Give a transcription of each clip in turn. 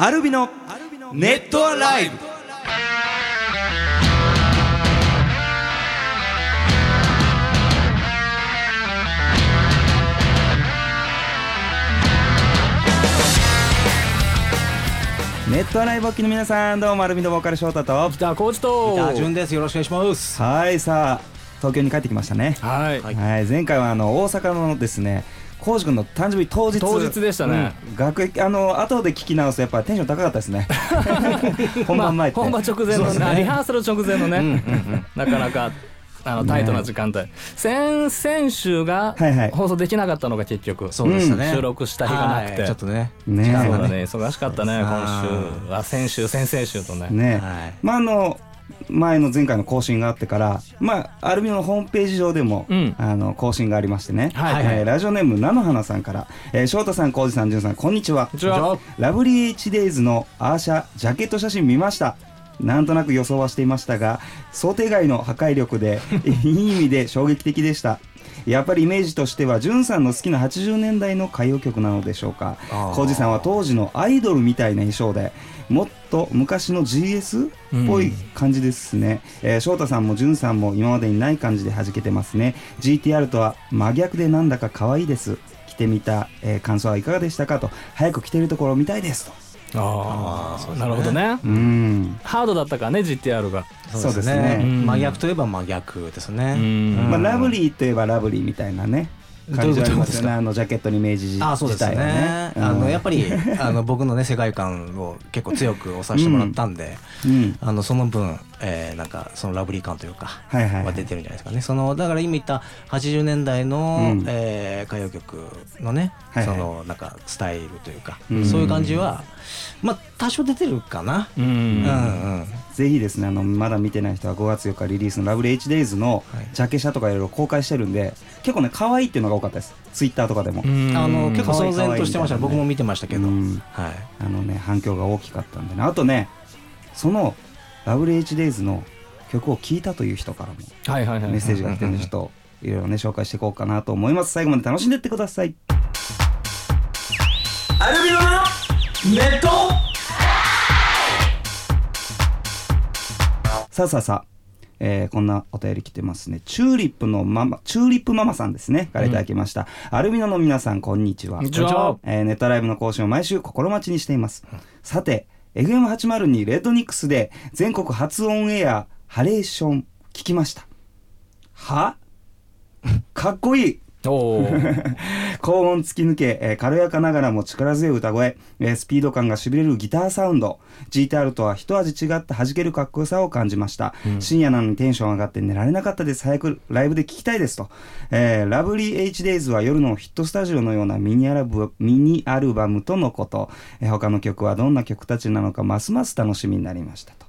アルビのネットアライブ。ネットアライブお聞きの皆さんどうもアルビのボーカル翔太と。ギターコーチと。ギター順です。よろしくお願いします。はい。さあ東京に帰ってきましたね。はい、はい。はい、前回はあの大阪のですね浩司君の誕生日当日。当日でしたね。うん。学駅あの後で聞き直すとやっぱテンション高かったですね。本番前って、まあ本番直前の、ねリハーサル直前のね、なかなかあのタイトな時間帯、先々週が放送できなかったのが結局、そうでしたね、収録した日がなくて、はい。ちょっとね。ねね忙しかったね今週あ先週先々週とね。ね、はい。まああの前の前回の更新があってから、まあ、アルビノのホームページ上でも、うん。あの更新がありましてね、はいえーラジオネーム菜の花さんから、えー翔太さん、浩二さん、潤さん、こんにちは。こんにちは。ラブリー HDays のアーシャジャケット写真見ました。なんとなく予想はしていましたが想定外の破壊力で いい意味で衝撃的でしたやっぱりイメージとしては潤さんの好きな80年代の歌謡曲なのでしょうか。浩二さんは当時のアイドルみたいな衣装でもっと昔の GS っぽい感じですね、えー翔太さんも潤さんも今までにない感じで弾けてますね。GTR とは真逆でなんだか可愛いです。着てみた、えー感想はいかがでしたかと。早く着てるところを見たいですとああね。なるほどね。うん。ハードだったからね GTR が。そうですね。うん。真逆といえば真逆ですね。うん。まあ、うんラブリーといえばラブリーみたいなね感じはありますあのジャケットにイメージ自あそうですね。ねあのやっぱぱりあの僕のね世界観を結構強く押させてもらったんで、り、うん、あのその分、えーなんかそのラブリー感というか、はいはいは出てるんじゃないですかね。そのだから今言った80年代の、うん。えー歌謡曲のね、はいはい。そのなんかスタイルというか、うん。そういう感じはまあ多少出てるかな、うん。うんうん。ぜひですねあのまだ見てない人は5月4日リリースの「ラブリー HDays」のはい。ジャケ写とかいろいろ公開してるんで結構ね可愛いっていうのが多かったです。ツイッターとかでも、うん。あの結構騒然としてました。ね。僕も見てましたけど、うん。はい。あのね反響が大きかったんでね。あとねその「ラブリー HDays」の曲を聴いたという人からもメッセージが来てるんでちょっといろいろね紹介していこうかなと思います最後まで楽しんでってくださいアルビノのネットさあさあさあ、えーこんなお便り来てますね。チューリップのママ、チューリップママさんですね。からいただきました。アルミノの皆さん、こんにちは。こんにちはえーネットライブの更新を毎週心待ちにしています。さて、FM802 レッドニックスで全国初オンエア、ハレーション聞きました。は？かっこいい 高音突き抜け、えー軽やかながらも力強い歌声、えースピード感がしびれるギターサウンド。GTR とは一味違った弾けるかっこよさを感じました、深夜なのにテンション上がって寝られなかったです。早くライブで聴きたいですと、えーラブリー HDays は夜のヒットスタジオのようなミニアルバミニアルバムとのこと、えー他の曲はどんな曲たちなのかますます楽しみになりましたと、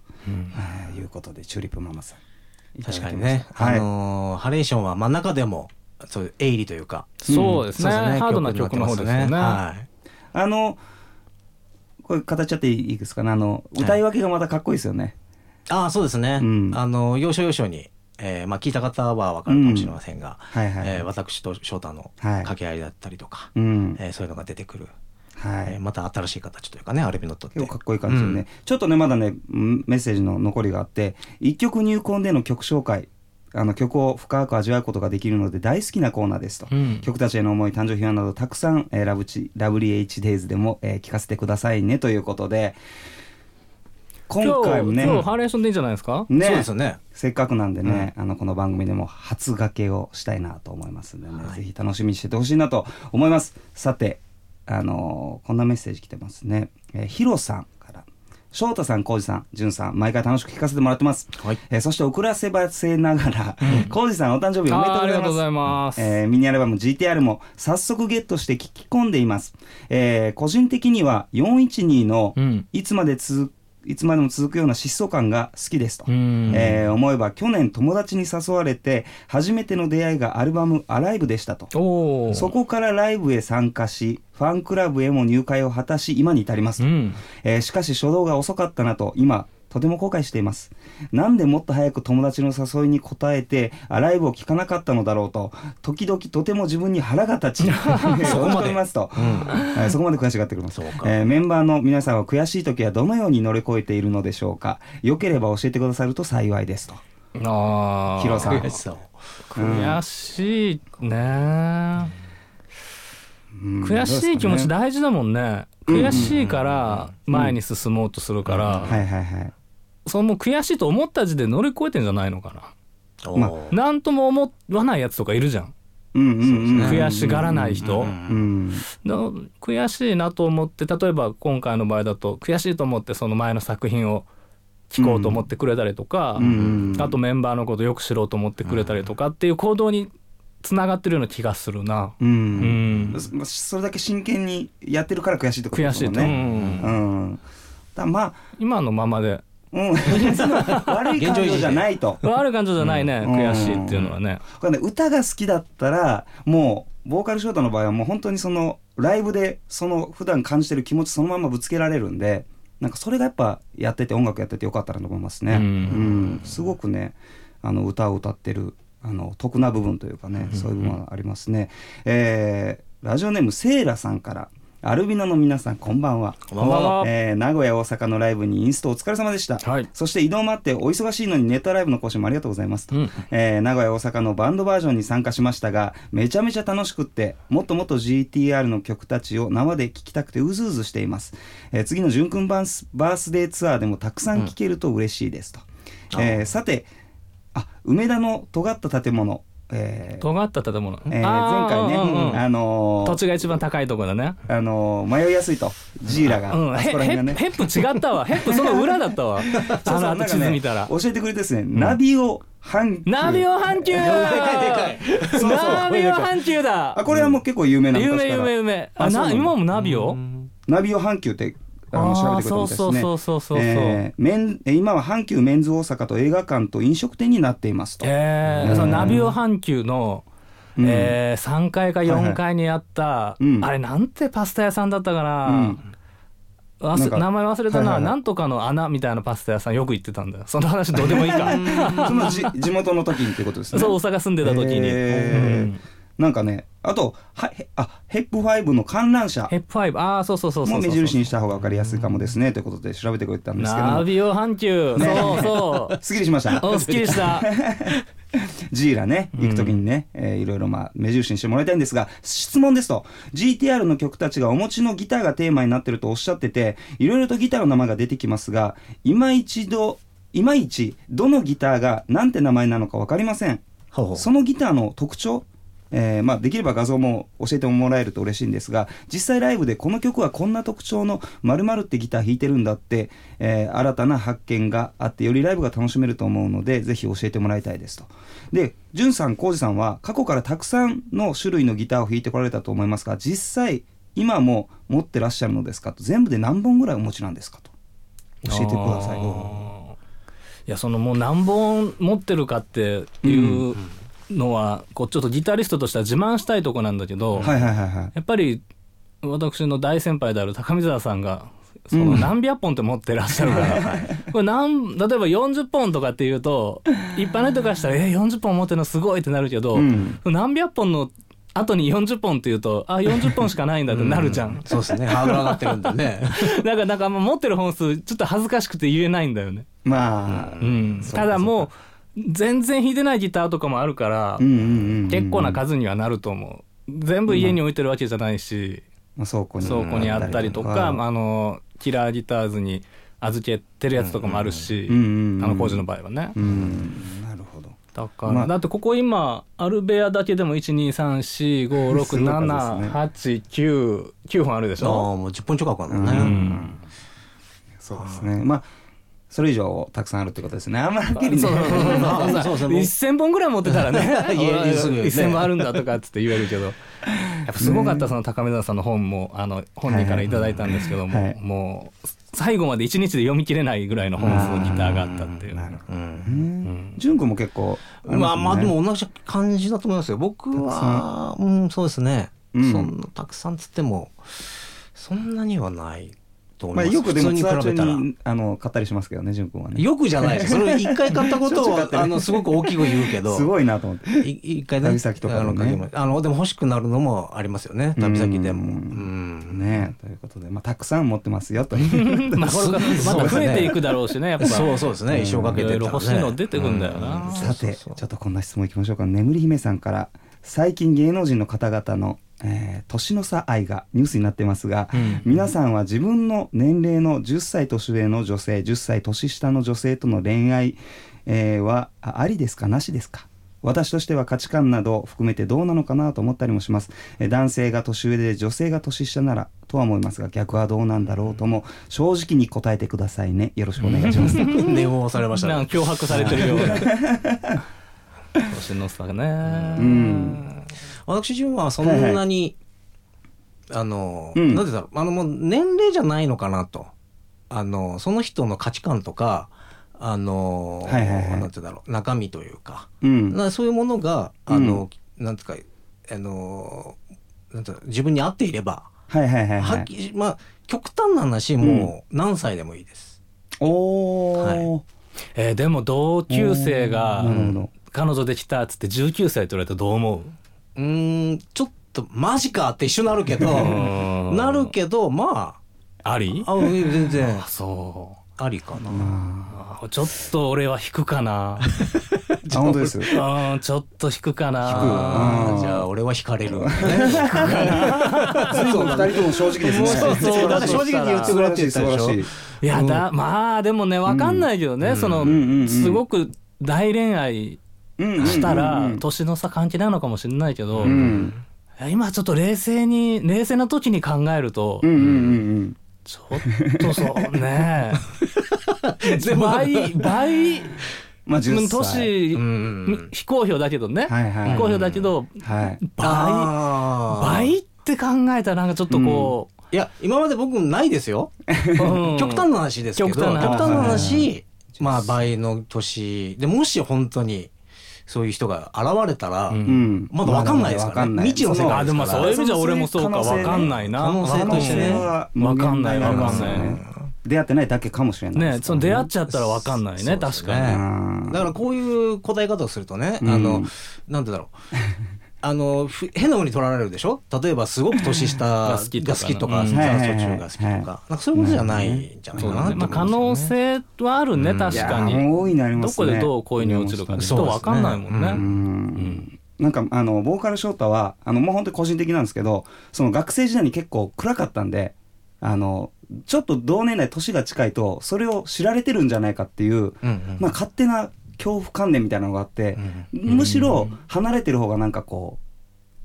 はいいうことでチューリップママさん。確かにね、はい、あのーハレーションは真ん中でもそういう鋭利というか。そうですね。そうですねハードな曲の方ですよね。はい。あのこれ形やっていいですかね？あの歌い分けがまたかっこいいですよね、ああそうですね、うん。あの要所要所に、えーまあ、聞いた方は分かるかもしれませんが、はいはい、えー私と翔太のはい。掛け合いだったりとか、うん。えーそういうのが出てくる、はい。えーまた新しい形というかねアルビノットって。結構かっこいい感じでね、ちょっとねまだねうんメッセージの残りがあって一曲入魂での曲紹介あの曲を深く味わうことができるので大好きなコーナーですと、うん。曲たちへの思い誕生秘話などたくさん、えーラブチラブリー HDays でも、えー聞かせてくださいねということで。今回もね今日ハーレーションでいいんじゃないですか？ね。そうですよね。せっかくなんでね、あのこの番組でも初掛けをしたいなと思いますんでね、ぜひ楽しみにしててほしいなと思います。さてあのーこんなメッセージ来てますね、えー、ヒロさん翔太さん、浩二さん、淳さん、毎回楽しく聞かせてもらってます。はいえーそして遅らせばせながら、浩二さんお誕生日おめでとうございます。ありがとうございますえーミニアルバム GTR も早速ゲットして聞き込んでいます。えー個人的には412のうんいつまで続いつまでも続くような疾走感が好きですと。うん。えー思えば去年友達に誘われて初めての出会いがアルバム「アライブ」でしたと。そこからライブへ参加しファンクラブへも入会を果たし今に至りますと、うん。えーしかし初動が遅かったなと今とても後悔していますなんでもっと早く友達の誘いに応えてあライブを聞かなかったのだろうと時々とても自分に腹が立ち そこまでいますと、はいそこまで悔しがってくれます。えーメンバーの皆さんは悔しい時はどのように乗り越えているのでしょうか。よければ教えてくださると幸いですと。ああヒロさん。悔しそう。悔しいね、うん。悔しい気持ち大事だもんね。うん悔しいから前に進もうとするから、はいはいはいその悔しいと思った時点で乗り越えてんじゃないのかまあおー。ななんとも思わないやつとかいるじゃん。うんうんうん悔しがらない人、うんだ悔しいなと思って例えば今回の場合だと悔しいと思ってその前の作品を聞こうと思ってくれたりとか、うんうんあとメンバーのことよく知ろうと思ってくれたりとかっていう行動につながってるような気がするな。ううん。ん、そそれだけ真剣にやってるから悔しいってことですもん悔しいと、う。ね。ん。うん。だまあ、今のままでうん、悪い感情じゃないと。悪い感情じゃないね、うん悔しいっていうのはね。これね歌が好きだったらもうボーカルショートの場合はもう本当にそのライブでその普段感じてる気持ちそのままぶつけられるんでなんかそれがやっぱやってて音楽やっててよかったなと思いますね。うんうんすごくねあの歌を歌ってるあの得な部分というかね、そういう部分はありますね。えーラジオネームセイラさんからアルビノの皆さんこんばんは。こんばんは。えー名古屋大阪のライブにインストお疲れ様でした、はい。そして移動もあってお忙しいのにネットライブの更新もありがとうございます。と、うん。えー名古屋大阪のバンドバージョンに参加しましたがめちゃめちゃ楽しくってもっともっと GTR の曲たちを生で聴きたくてうずうずしています、えー次の純くんバースバースデーツアーでもたくさん聴けると嬉しいですと、えーさてあ梅田の尖った建物、えー。尖った建物。えー前回ね、うんうん。あのー。土地が一番高いところだね。あのー迷いやすいと。ジーラが、うん、そこら辺がね。へヘップ違ったわ。ヘップその裏だったわ。そうあの地図見たら。教えてくれてですね、ナビオ阪急ナビオ阪急でかいでかいそうそう。ナビオ阪急だ。あこれはもう結構有名な有名昔から。有名有名。あ、な、今もナビオ？ナビオ阪急ってあの調べてくれたみたいですねそうそうそうそうそう。えーメンえー今は阪急メンズ大阪と映画館と飲食店になっていますと、うんえー、そのナビオ阪急の、うん。えー、3階か4階にあった、うん。あれなんてパスタ屋さんだったかな、名前忘れたな、なんとかの穴みたいなパスタ屋さんよく行ってたんだよ。その話どうでもいいか。そのじ地元の時にってことですね。そう大阪住んでた時に、なんかねあとはへあヘップファイブの観覧車。ヘップファイブ。ああそうそうそうそうそうも目印にした方が分かりやすいかもですね。ということで調べてくれてたんですけど。もナビオ阪急、ね。そうそう。すっきりしました？おすっきりした。ジーラね、行くときにね、えーいろいろまあ目印にしてもらいたいんですが、質問ですと、GTR の曲たちがお持ちのギターがテーマになってるとおっしゃってて、いろいろとギターの名前が出てきますが、今一度、いまいちどのギターが何て名前なのか分かりません。ほうほう。そのギターの特徴、えーまあ、できれば画像も教えてもらえると嬉しいんですが実際ライブでこの曲はこんな特徴の〇〇ってギター弾いてるんだって、えー新たな発見があってよりライブが楽しめると思うのでぜひ教えてもらいたいですと。でじゅんさん浩二さんは過去からたくさんの種類のギターを弾いてこられたと思いますが実際今も持ってらっしゃるのですかと全部で何本ぐらいお持ちなんですかと教えてください。いやそのもう何本持ってるかっていうのは、こうちょっとギタリストとしては自慢したいとこなんだけど、はいはいはいはい。やっぱり私の大先輩である高見沢さんがその何百本って持ってらっしゃるから、これ何例えば40本とかっていうと一般の人からしたら「え40本持ってるのすごい」ってなるけど、うん。何百本の後に40本っていうとあ40本しかないんだってなるじゃん。そうですね。ハードル上がってるんでね。だからなんか持ってる本数ちょっと恥ずかしくて言えないんだよね。まあ、うん、ただもう全然弾いてないギターとかもあるから、うんうんうんうん結構な数にはなると思う。全部家に置いてるわけじゃないし、まあ倉庫に倉庫にあったりとか、あのキラーギターズに預けてるやつとかもあるし、うんうんうんあの工事の場合はね、うん。なるほど。だから、まあ。だってここ今アルベアだけでも123456789 9本あるでしああょ、もう10本近くあるね、ん。そうですね。まあそれ以上たくさんあるってことですね。あんまりはっきりね。そうそうそうそう。そうそう。もう1000本ぐらい持ってたらね。言えすぐね1000本あるんだとかっつって言えるけど。やっぱすごかったその高見沢さんの本もあの本人からいただいたんですけども、はいもう最後まで1日で読み切れないぐらいの本数のギターがあったっていう。なるほうん。どね純子も結構りまあまあでも同じ感じだと思いますよ。僕はうんそうですね、うん。そんなたくさんつってもそんなにはないと思まあ、います、よくでも普通ツアー中に比べたら。にあの買ったりしますけどね潤君はね。よくじゃないです。それ一回買ったことをあのすごく大きく言うけど。すごいなと思って。い一回ね。旅先とかのね。あのでも欲しくなるのもありますよね。旅先でも。ううん。んねということで、まあ、たくさん持ってますよという。まあこれからまた増えていくだろうしねやっぱ。そうそうですね。一生かけていろいろ欲しいの出てくんだよな。うん。さてそうそうそう。ちょっとこんな質問いきましょうか。眠り姫さんから。最近芸能人の方々の、えー年の差愛がニュースになってますが、うん。皆さんは自分の年齢の10歳年上の女性10歳年下の女性との恋愛、えーはあありですか？なしですか？私としては価値観など含めてどうなのかなと思ったりもします、えー男性が年上で女性が年下ならとは思いますが逆はどうなんだろうとも正直に答えてくださいね。よろしくお願いします。念をされましたね。なんか脅迫されてるような。年の差ね。うん私自身はそんなに、あの、うん。なんでだろう。あのもう年齢じゃないのかなと。あのその人の価値観とかあの、はいはいはい。なんて言うんだろう。中身というか。うん。なそういうものがあの、なんていうかあのなんていうの自分に合っていれば、はいはいはいははいっきりまあ極端な話もう何歳でもいいです。おー、はえーでも同級生が彼女できたっつって19歳と言われたらどう思う？うーんちょっとマジかって一緒なるけどうん。なるけどまあり？ああ全然。あそありかな。うあちょっと俺は引くかな。あ本当です？うんちょっと引くかな。あーじゃあ俺は惹かれる。随分二人とも正直ですねそうそう。正直に言ってくれってたでしょ。素晴らしいいやだまあでもね分かんないけどね、その、うんうんうん。すごく大恋愛うんしたらうんうん。年の差関係ないのかもしれないけど、うん。今ちょっと冷静に冷静な時に考えると、うんうんうんちょっとそうね 倍倍まあ10歳。年、うん。非公表だけどね、はいはい。非公表だけどはい。倍倍って考えたらなんかちょっとこいや今まで僕ないですよ。う、うん。極端な話ですけど。極端な話。な話まあ倍の年。でもし本当にそういう人が現れたら、うん。うんまだわかんないですからね。未知の世界あでもそういう意味じゃ俺もそうか分かんない。な可能性可能性はわかんない。無限大にありますよわかんね出会ってないだけかもしれないね。その出会っちゃったら分かんないね。ね。確かに、うん。だからこういう答え方をするとね、うん。あのなんてだろうあのふ変な風に取られるでしょ？例えばすごく年下が好きとかきとか、中が好きとか、なんかそういうことじゃないんじゃないかなね。まあ、可能性はあるね、うん。確かに。大いにありますね。どこでどう恋に落ちるかって人分かんないもんね。そうん。なんかあのボーカル翔太はあのもう本当に個人的なんですけどその学生時代に結構暗かったんであのちょっと同年代年が近いとそれを知られてるんじゃないかっていう、うんうん。まあ、勝手な恐怖観念みたいなのがあって、うんむしろ離れてる方がなんかこ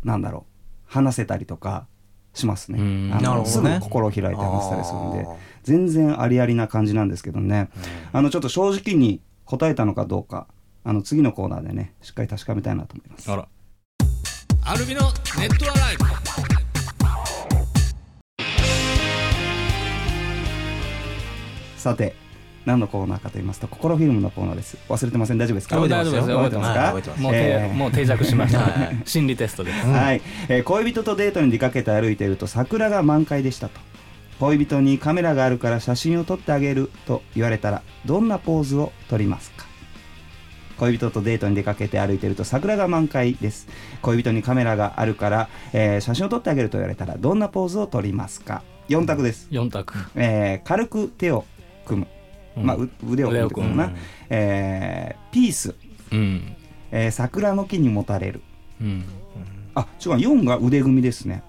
うなんだろう話せたりとかしますね。うんあのね。すぐ心を開いて話したりするんで全然ありありな感じなんですけどね、あのちょっと正直に答えたのかどうかあの次のコーナーでねしっかり確かめたいなと思います。アルビのネットアライブ。さて何のコーナーかと言いますと心フィルムのコーナーです。忘れてません。大丈夫ですか？覚えてます？覚えてますか？もう定、えー。もう定着しました、はい。心理テストです、はい、えー恋人とデートに出かけて歩いていると桜が満開でしたと。恋人にカメラがあるから写真を撮ってあげると言われたらどんなポーズを撮りますか？恋人とデートに出かけて歩いていると桜が満開です。恋人にカメラがあるから、えー写真を撮ってあげると言われたらどんなポーズを撮りますか？4択です、4択、えー軽く手を組む、うんまあ、う腕を組むってことかな、うんえーピース、うん。えー桜の木にもたれる。うん。あ違う4が腕組みですね。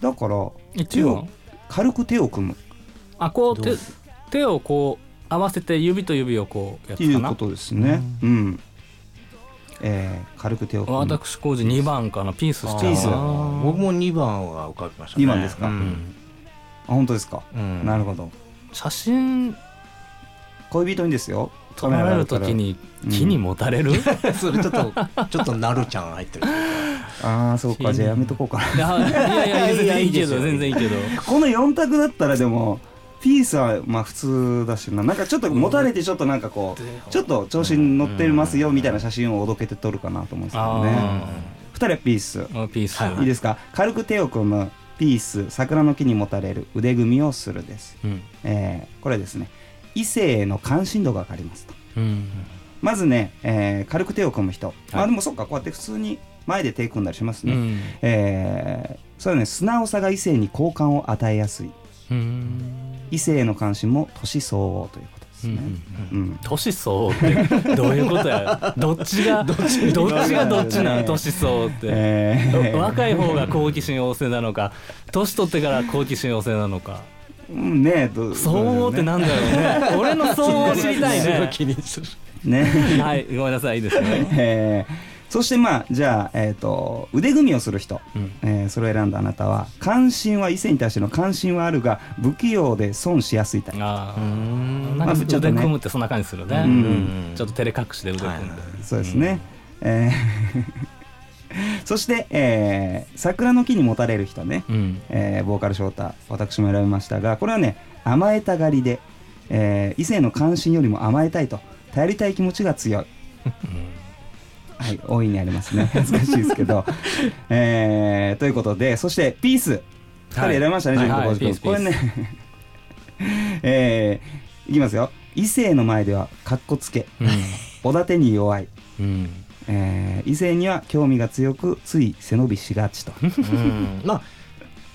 だから一応。軽く手を組む。あこう手手をこう合わせて指と指をこうやつかな。っていうことですね。うん、えー軽く手を組む。私工事2番かな。ピースしちゃうピースな。僕も2番は浮かびましたね。二番ですか？うん。あ本当ですか、うん。なるほど。写真恋人にですよ。撮られる時にうん木にもたれる、それちょっとちょっとなるちゃん入ってる。ああそうか。じゃあやめとこうかな。いやいやいや全然いいけど全然いいけど。この4択だったらでもピースはまあ普通だしな。なんかちょっと持たれてちょっとなんかこうちょっと調子に乗ってますよみたいな写真をおどけて撮るかなと思うんですけどね。あ2人はピース。あピース、はい。いいですか？軽く手を組むピース。桜の木にもたれる腕組みをするです、うん。えーこれですね異性への関心度が上がりますと。うん。まずね、えー軽く手を組む人、まあでもそっかこうやって普通に前で手組んだりしますね、うん。えーそれはね素直さが異性に好感を与えやすい。うん。異性への関心も年相応ということですね、うん年相応ってどういうことや？どっちがどっちがどっちなの？年相応って、えー。若い方が好奇心旺盛なのか年取ってから好奇心旺盛なのかうんね。ど相応ってなんだろうね。俺の相応を知りたいね。気にする。ね。はいごめんなさいいいですね、えーそしてまあじゃあ、えー、と腕組みをする人、うん。えーそれを選んだあなたは関心は異性に対しての関心はあるが不器用で損しやすいタイプ。ああん。なんかまあちょっとね。腕組むってそんな感じするね、うん。ちょっと照れ隠しで腕組んで、そうですね、えーそして、えー桜の木にもたれる人ね、うん。えーボーカル翔太私も選びましたがこれはね甘えたがりで、えー異性の関心よりも甘えたいと頼りたい気持ちが強い。はい大いにありますね。難しいですけど、えーということでそしてピース。2人選びましたね、はい。はい。浩二君これね えーいきますよ。異性の前ではかっこつけ。おだてに弱い、うんえー異性には興味が強くつい背伸びしがちと。うん。ま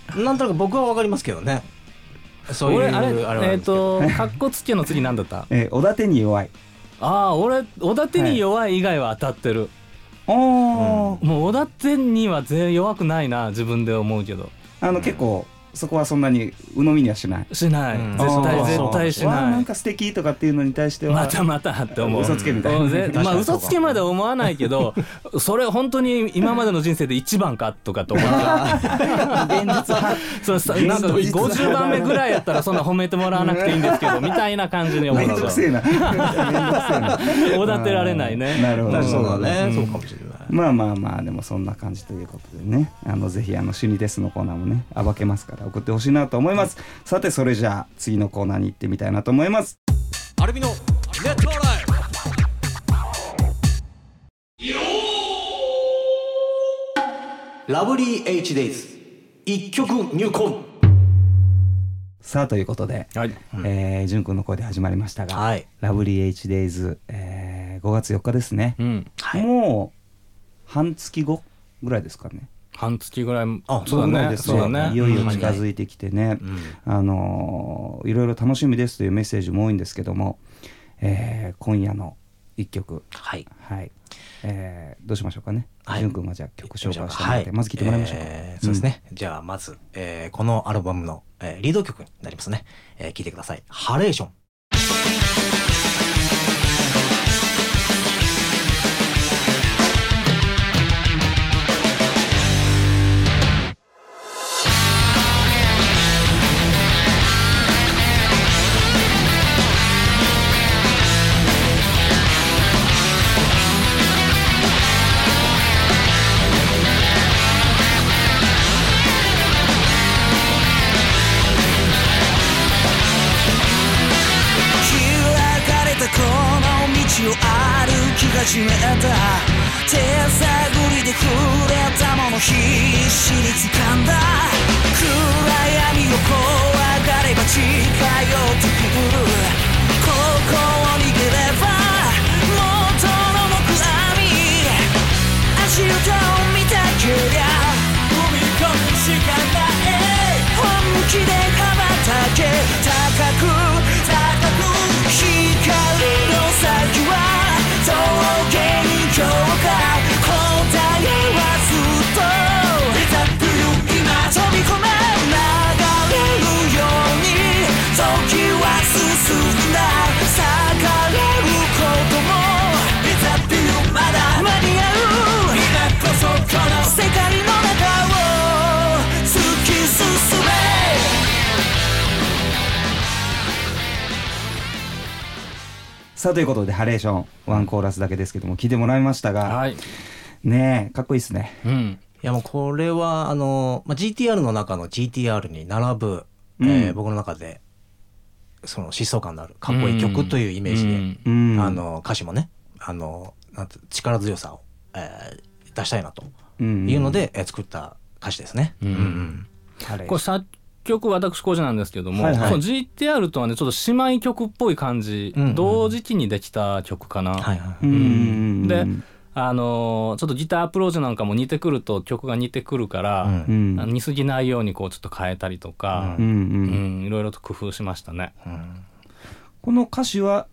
あなんとなく僕はわかりますけどね。そういう俺あれえっ、はるんですけど。とかっこつけの次なんだった？えーおだてに弱い。ああ俺おだてに弱い以外は当たってる、おー。もうおだてには全然弱くないな自分で思うけど。あの結構そこはそんなに鵜呑みにはしない。しない、うん。絶対絶対しなないんか素敵とかっていうのに対してはまたまたって思う。嘘つけみたいな。うん。ぜまあ嘘つけまでは思わないけど それ本当に今までの人生で一番かとかって思っちゃう。現実派そうさなんか現実50番目ぐらいやったらそんな褒めてもらわなくていいんですけどみたいな感じに思めうんどくせえな。めんどくせえな。おだてられないね。なるほどそうだね、うん。そうかもしれないまあまあまあでもそんな感じということでね。あのぜひあの心理テストのコーナーもね暴けますから送ってほしいなと思います。さてそれじゃあ次のコーナーに行ってみたいなと思います。アルネットライラブリー H デイズ一曲入魂。さあということで、はい。えー、じゅんくんの声で始まりましたが、はい。ラブリー H デイズ、えー、5月4日ですね、うん。はいもう半月後ぐらいですかね。半月ぐらいあそうだね。そうだね。いよいようん。近づいてきてね、あのーいろいろ楽しみですというメッセージも多いんですけども、えー今夜の一曲。はい。はい、えーどうしましょうかね。はい。くんがじゃあ曲紹介してもらって、まず聴いてもらいましょうか。えーそうですね、じゃあまず、えーこのアルバムの、えーリード曲になりますね、えー聞いてください「ハレーション」近さあということで、ハレーション、ワンコーラスだけですけども、聴いてもらいましたが、はい。ねえ、かっこいいですね。うん。いやもうこれはあの、まあ、GTR の中の GTR に並ぶ、うん。えー僕の中でその疾走感のあるかっこいい曲というイメージで、うん。うん。あ、の歌詞もねあのなんて力強さを、えー出したいなとうん。いうので、えー作った歌詞ですね。うん。うんあれこれ作曲私工事なんですけども、はいはい。その GTR とはねちょっと姉妹曲っぽい感じ、うんうん同時期にできた曲かな、はいはいうん。であのーちょっとギターアプローチなんかも似てくると曲が似てくるから、うん。似すぎないようにこうちょっと変えたりとかう、んううん。んいろいろと工夫しましたね。うん。この歌詞は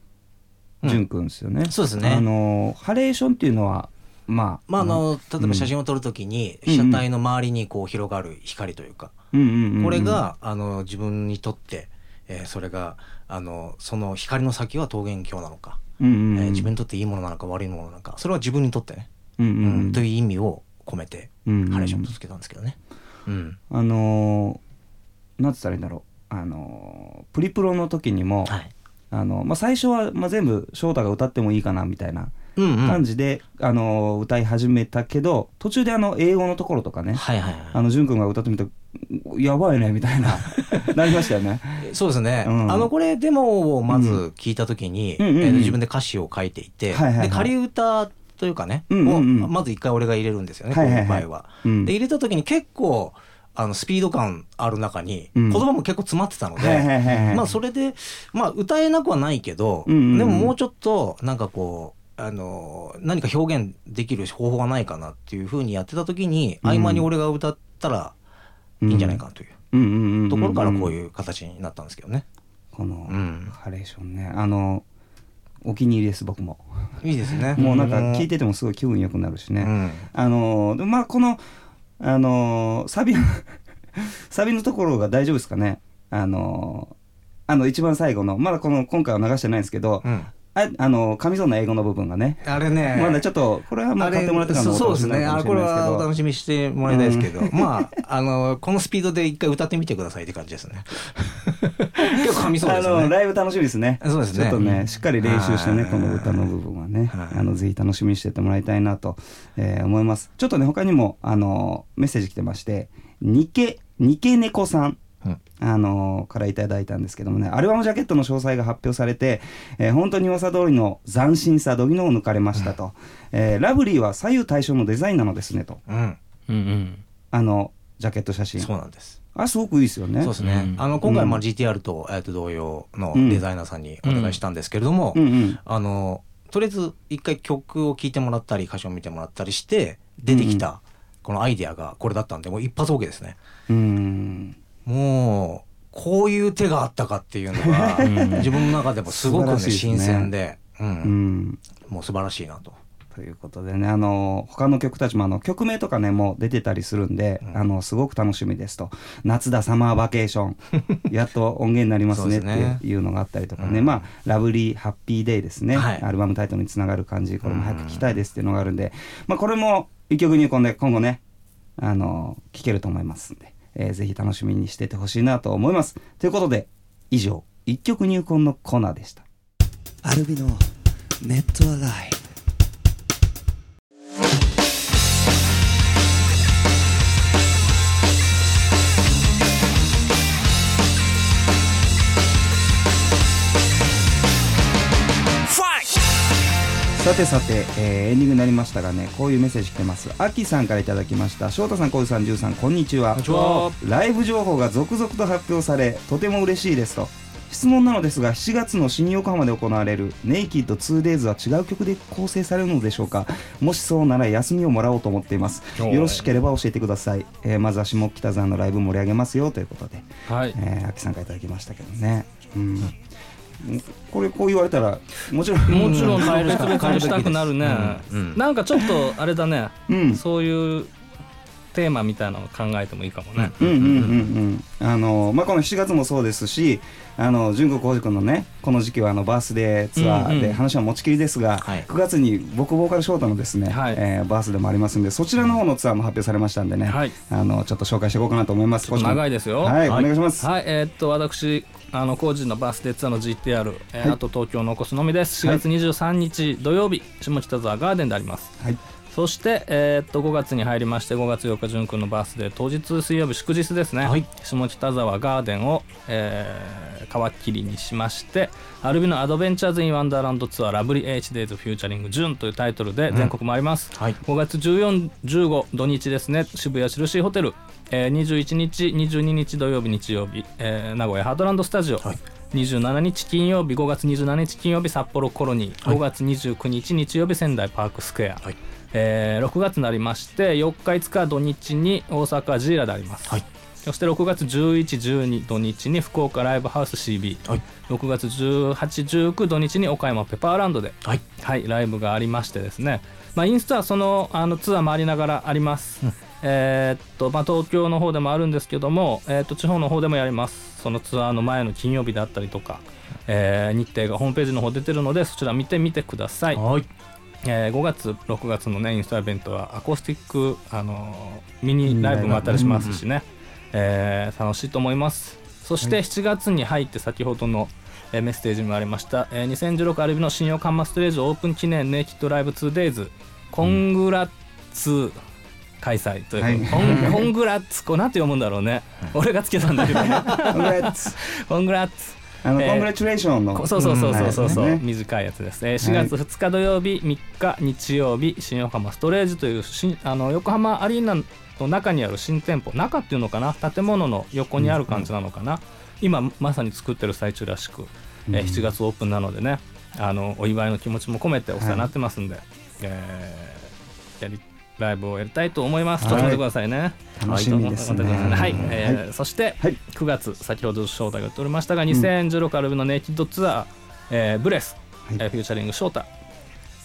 淳くんですよね、そうですね。あのハレーションっていうのはまあ。まああの例えば写真を撮るときにうん。車体の周りにこう広がる光というか、これがあの自分にとって、えーそれがあのその光の先は桃源郷なのか、うえー自分にとっていいものなのか悪いものなのか。それは自分にとってね、うんという意味を込めてハレーションとつけたんですけどね。うん。あのーなんつったらいいんだろう。あのープリプロの時にも、はい。あのまあ、最初は、まあ、全部翔太が歌ってもいいかなみたいなうんうん。感じで、あのー歌い始めたけど途中であの英語のところとかね、はいはいはい。あの淳君が歌ってみてやばいねみたいな なりましたよね。そうですね、うん。あのこれデモをまず聞いた時に、うん。うんうんうん。えー自分で歌詞を書いていて、はいはいはい。で仮歌というかね、うんうんうん。をまず一回俺が入れるんですよね、はいはいはい。こういう場合は。うん。で入れた時に結構あのスピード感ある中に、うん。言葉も結構詰まってたので、はいはいはいはい。まあそれで、まあ、歌えなくはないけど、うんうんうん。でももうちょっとなんかこうあの何か表現できる方法がないかなっていうふうにやってた時に、うん合間に俺が歌ったらいいんじゃないかなという。ところからこういう形になったんですけどね。このうん。ハレーションね。あのお気に入りです僕も。いいですね。もうなんか聞いててもすごい気分良くなるしね、うん。あのまあこのあのーサビ サビのところが大丈夫ですかね。あのーあの一番最後のまだこの今回は流してないんですけど、うんああの噛みそうな英語の部分がねあれね、まだちょっとこれはまあ買ってもらってからのそそうですね。あこれはお楽しみにしてもらいたいですけど、まあ、あの、このスピードで一回歌ってみてくださいって感じですね。結構噛みそうですあのね。ライブ楽しみですね。そうですねちょっとね、しっかり練習してね、はいこの歌の部分はね、はいあのぜひ楽しみにしてってもらいたいなと、えー思います。ちょっとね、他にもあのメッセージ来てまして、にけにけ猫さん。うん。あのからいただいたんですけどもねアルバムジャケットの詳細が発表されて、えー本当に噂通りの斬新さ度肝を抜かれましたと、えーラブリーは左右対称のデザインなのですねと。うん。うんうん。あのジャケット写真。そうなんです。あすごくいいですよね。そうですね。うん。あの、今回、まあ、うん。GTR と、えっと、同様のうん。デザイナーさんにお願いしたんですけれども、うんうん。あの、とりあえず一回曲を聴いてもらったり、歌詞を見てもらったりして、出てきた、このアイデアがこれだったんで、もう一発 OK ですね。うんもう、こういう手があったかっていうのが、うん。自分の中でもすごくね、新鮮で、う、うん。んもう素晴らしいなと。ということでね、あの他の曲たちもあの曲名とかね、もう出てたりするんで、うん。あのすごく楽しみですと、夏だサマーバケーション、やっと音源になりますね。っていうのがあったりとかね、うん。まあ、ラブリーハッピーデイですね、はい。アルバムタイトルにつながる感じ、これも早く聞きたいですっていうのがあるんで、まあ、これも一曲入魂で今後ね、あの聴けると思いますんで、えーぜひ楽しみにしててほしいなと思います。ということで、以上、一曲入魂のコーナーでした。アルビのネットアライさてさて、えーエンディングになりましたがねこういうメッセージ来てます。アキさんからいただきました。翔太さん小路さんジュウさんこんにちは。こんにちは。ライブ情報が続々と発表されとても嬉しいですと。質問なのですが7月の新横浜で行われるネイキッド 2days は違う曲で構成されるのでしょうか。もしそうなら休みをもらおうと思っています。よろしければ教えてください、えーまずは下北沢のライブ盛り上げますよということで、はい。えー、アキさんからいただきましたけどね。うんこれこう言われたらもちろん。もちろん変える別々にしたくなるね、うん。うん。なんかちょっとあれだね、うん。そういうテーマみたいなのを考えてもいいかもね、うん。うん。うん。うん。あのまあこの7月もそうですしあの純子浩司君のねこの時期はあのバースデーツアーうんうん。で話は持ちきりですが、はい。9月に僕ボーカルショートのですね、はい。えーバースデーもありますんでそちらの方のツアーも発表されましたんでね、はい。あのちょっと紹介していこうかなと思います。長いですよ。はい、はいお願いします、はい、えーっと私あの工事のバースデーツアーの GTR、えーはい。あと東京の残すのみです。4はい。月23日土曜日下北沢ガーデンであります、はいそして、えーっと5月に入りまして5月8日淳君のバースデー当日水曜日祝日ですね、はい。下北沢ガーデンを、えー皮切りにしましてアルビのアドベンチャーズ・イン・ワンダーランドツアーラブリー HDays フューチャリングジュンというタイトルで全国回ります、はい。5月14、15土日ですね。渋谷チェルシーホテル、えー21日22日土曜日日曜日、えー名古屋ハートランドスタジオ、はい。27日金曜日5月27日金曜日札幌コロニー、はい。5月29日日曜日仙台パークスクエア、はいえー6月になりまして4日5日土日に大阪ジーラであります、はい。そして6月1112土日に福岡ライブハウス CB6 はい。月1819土日に岡山ペパーランドで。はい。はい、ライブがありましてですね、まあ、インスタはそのあのツアー回りながらあります、えーっとまあ、東京の方でもあるんですけども、えーっと地方の方でもやります。そのツアーの前の金曜日であったりとか、えー日程がホームページの方出てるのでそちら見てみてください、はいえー5月6月のねインスタイベントはアコースティック、あのーミニライブもあったりしますしね、えー楽しいと思います。そして7月に入って先ほどの、えーメッセージにもありました、えー2016アルビの新横浜ストレージオープン記念ネイキッドライブ 2days コングラッツ開催というはい。コンコングラッツ。こうなんて読むんだろうね、俺がつけたんだけどね。コングラッツ。コングラッツあの、えー。コングラチュレーションの。こそうそうそうそうそうそう、はい。ね短いやつです、えー4月2日土曜日3日日曜日新横浜ストレージという新あの横浜アリーナの中にある新店舗中っていうのかな。建物の横にある感じなのかな、今まさに作ってる最中らしく、えー7月オープンなのでね。あのお祝いの気持ちも込めてお世話になってますんで、えーやりライブをやりたいと思います、はい。ちょっと待ってくださいね。楽しみですね。はい。えーはそして、はい。9月先ほど招待が言っておりましたが2016アルビのネイキッドツアー、えーブレス、はい。えーフューチャリングショータ、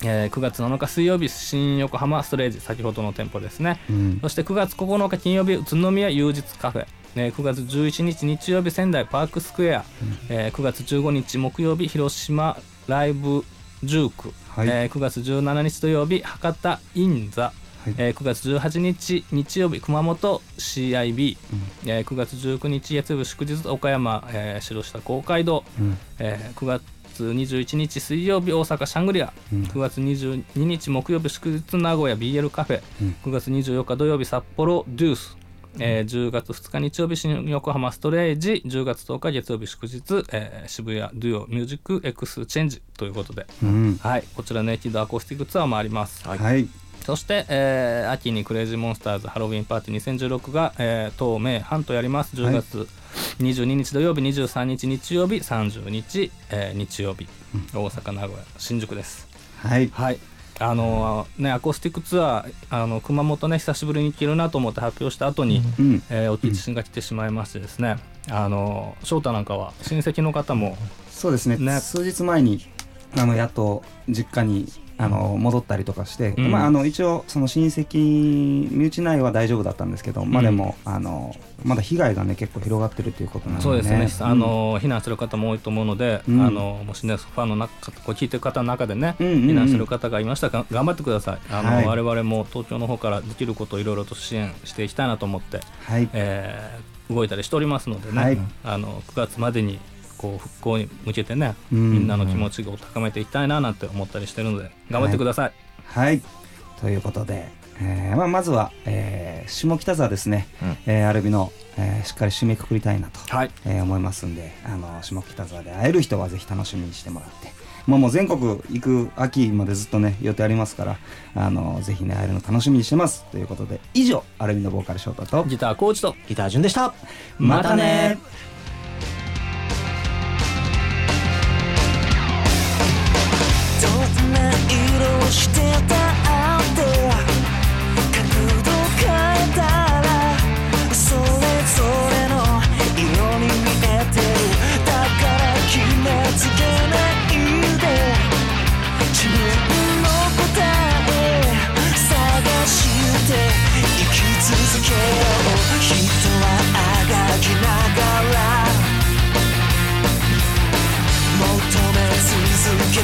えー9月7日水曜日新横浜ストレージ先ほどの店舗ですね、うん。そして9月9日金曜日宇都宮有日カフェ、えー9月11日日曜日仙台パークスクエア、えー9月15日木曜日広島ライブ19、はい。えー9月17日土曜日博多インザ、はい。えー9月18日日曜日熊本 CIB、えー9月19日月曜日祝日岡山、えー白下公会堂、うん。えー9月21日水曜日大阪シャングリア、うん。9月22日木曜日祝日名古屋 BL カフェ、うん。9月24日土曜日札幌デュース、えー10月2日日曜日新横浜ストレージ。10月10日月曜日祝日、えー渋谷デュオミュージックエクスチェンジ。ということで、うん。はい、こちら Naked Acoustic Tour もあります、はいそして、えー秋に Crazy Monsters Halloween Party 2016が、えー、東名阪とやります。10月22日土曜日23日日曜日30日、えー日曜日、大阪名古屋新宿です。はい。はい。あのーねアコースティックツアーあの熊本ね久しぶりに行けるなと思って発表した後に、うん。えー、お地震が来てしまいましてですね、あのー翔太なんかは親戚の方もそうですね。ね。数日前にあのやっと実家にあの戻ったりとかして、うん。まあ、あの一応その親戚身内内は大丈夫だったんですけど、まあでもあのまだ被害がね結構広がってるということなので、そうですね、うん。あの避難する方も多いと思うので、うん。あのもしねファンの中こう聞いてる方の中でね、うんうんうん。避難する方がいましたらが頑張ってください。あの、はい。我々も東京の方からできることをいろいろと支援していきたいなと思って、はい。えー動いたりしておりますのでね、はい。あの9月までにこう復興に向けてね、うん。みんなの気持ちを高めていきたいななんて思ったりしてるので頑張ってください、はい。ということで、えーまあ、まずは、えー下北沢ですね、うん。えーアルビの、えーしっかり締めくくりたいなと、はい。えー思いますんであの下北沢で会える人はぜひ楽しみにしてもらって。まあ、もう全国行く秋までずっとね予定ありますからあのぜひね会えるの楽しみにしてます。ということで以上アルビのボーカル翔太とギターコーチとギター順でした。またね角度変えたらそれぞれの色に見えてる。だから決めつけないで、自分の答え探して生き続けよう。人はあがきながら。求め続け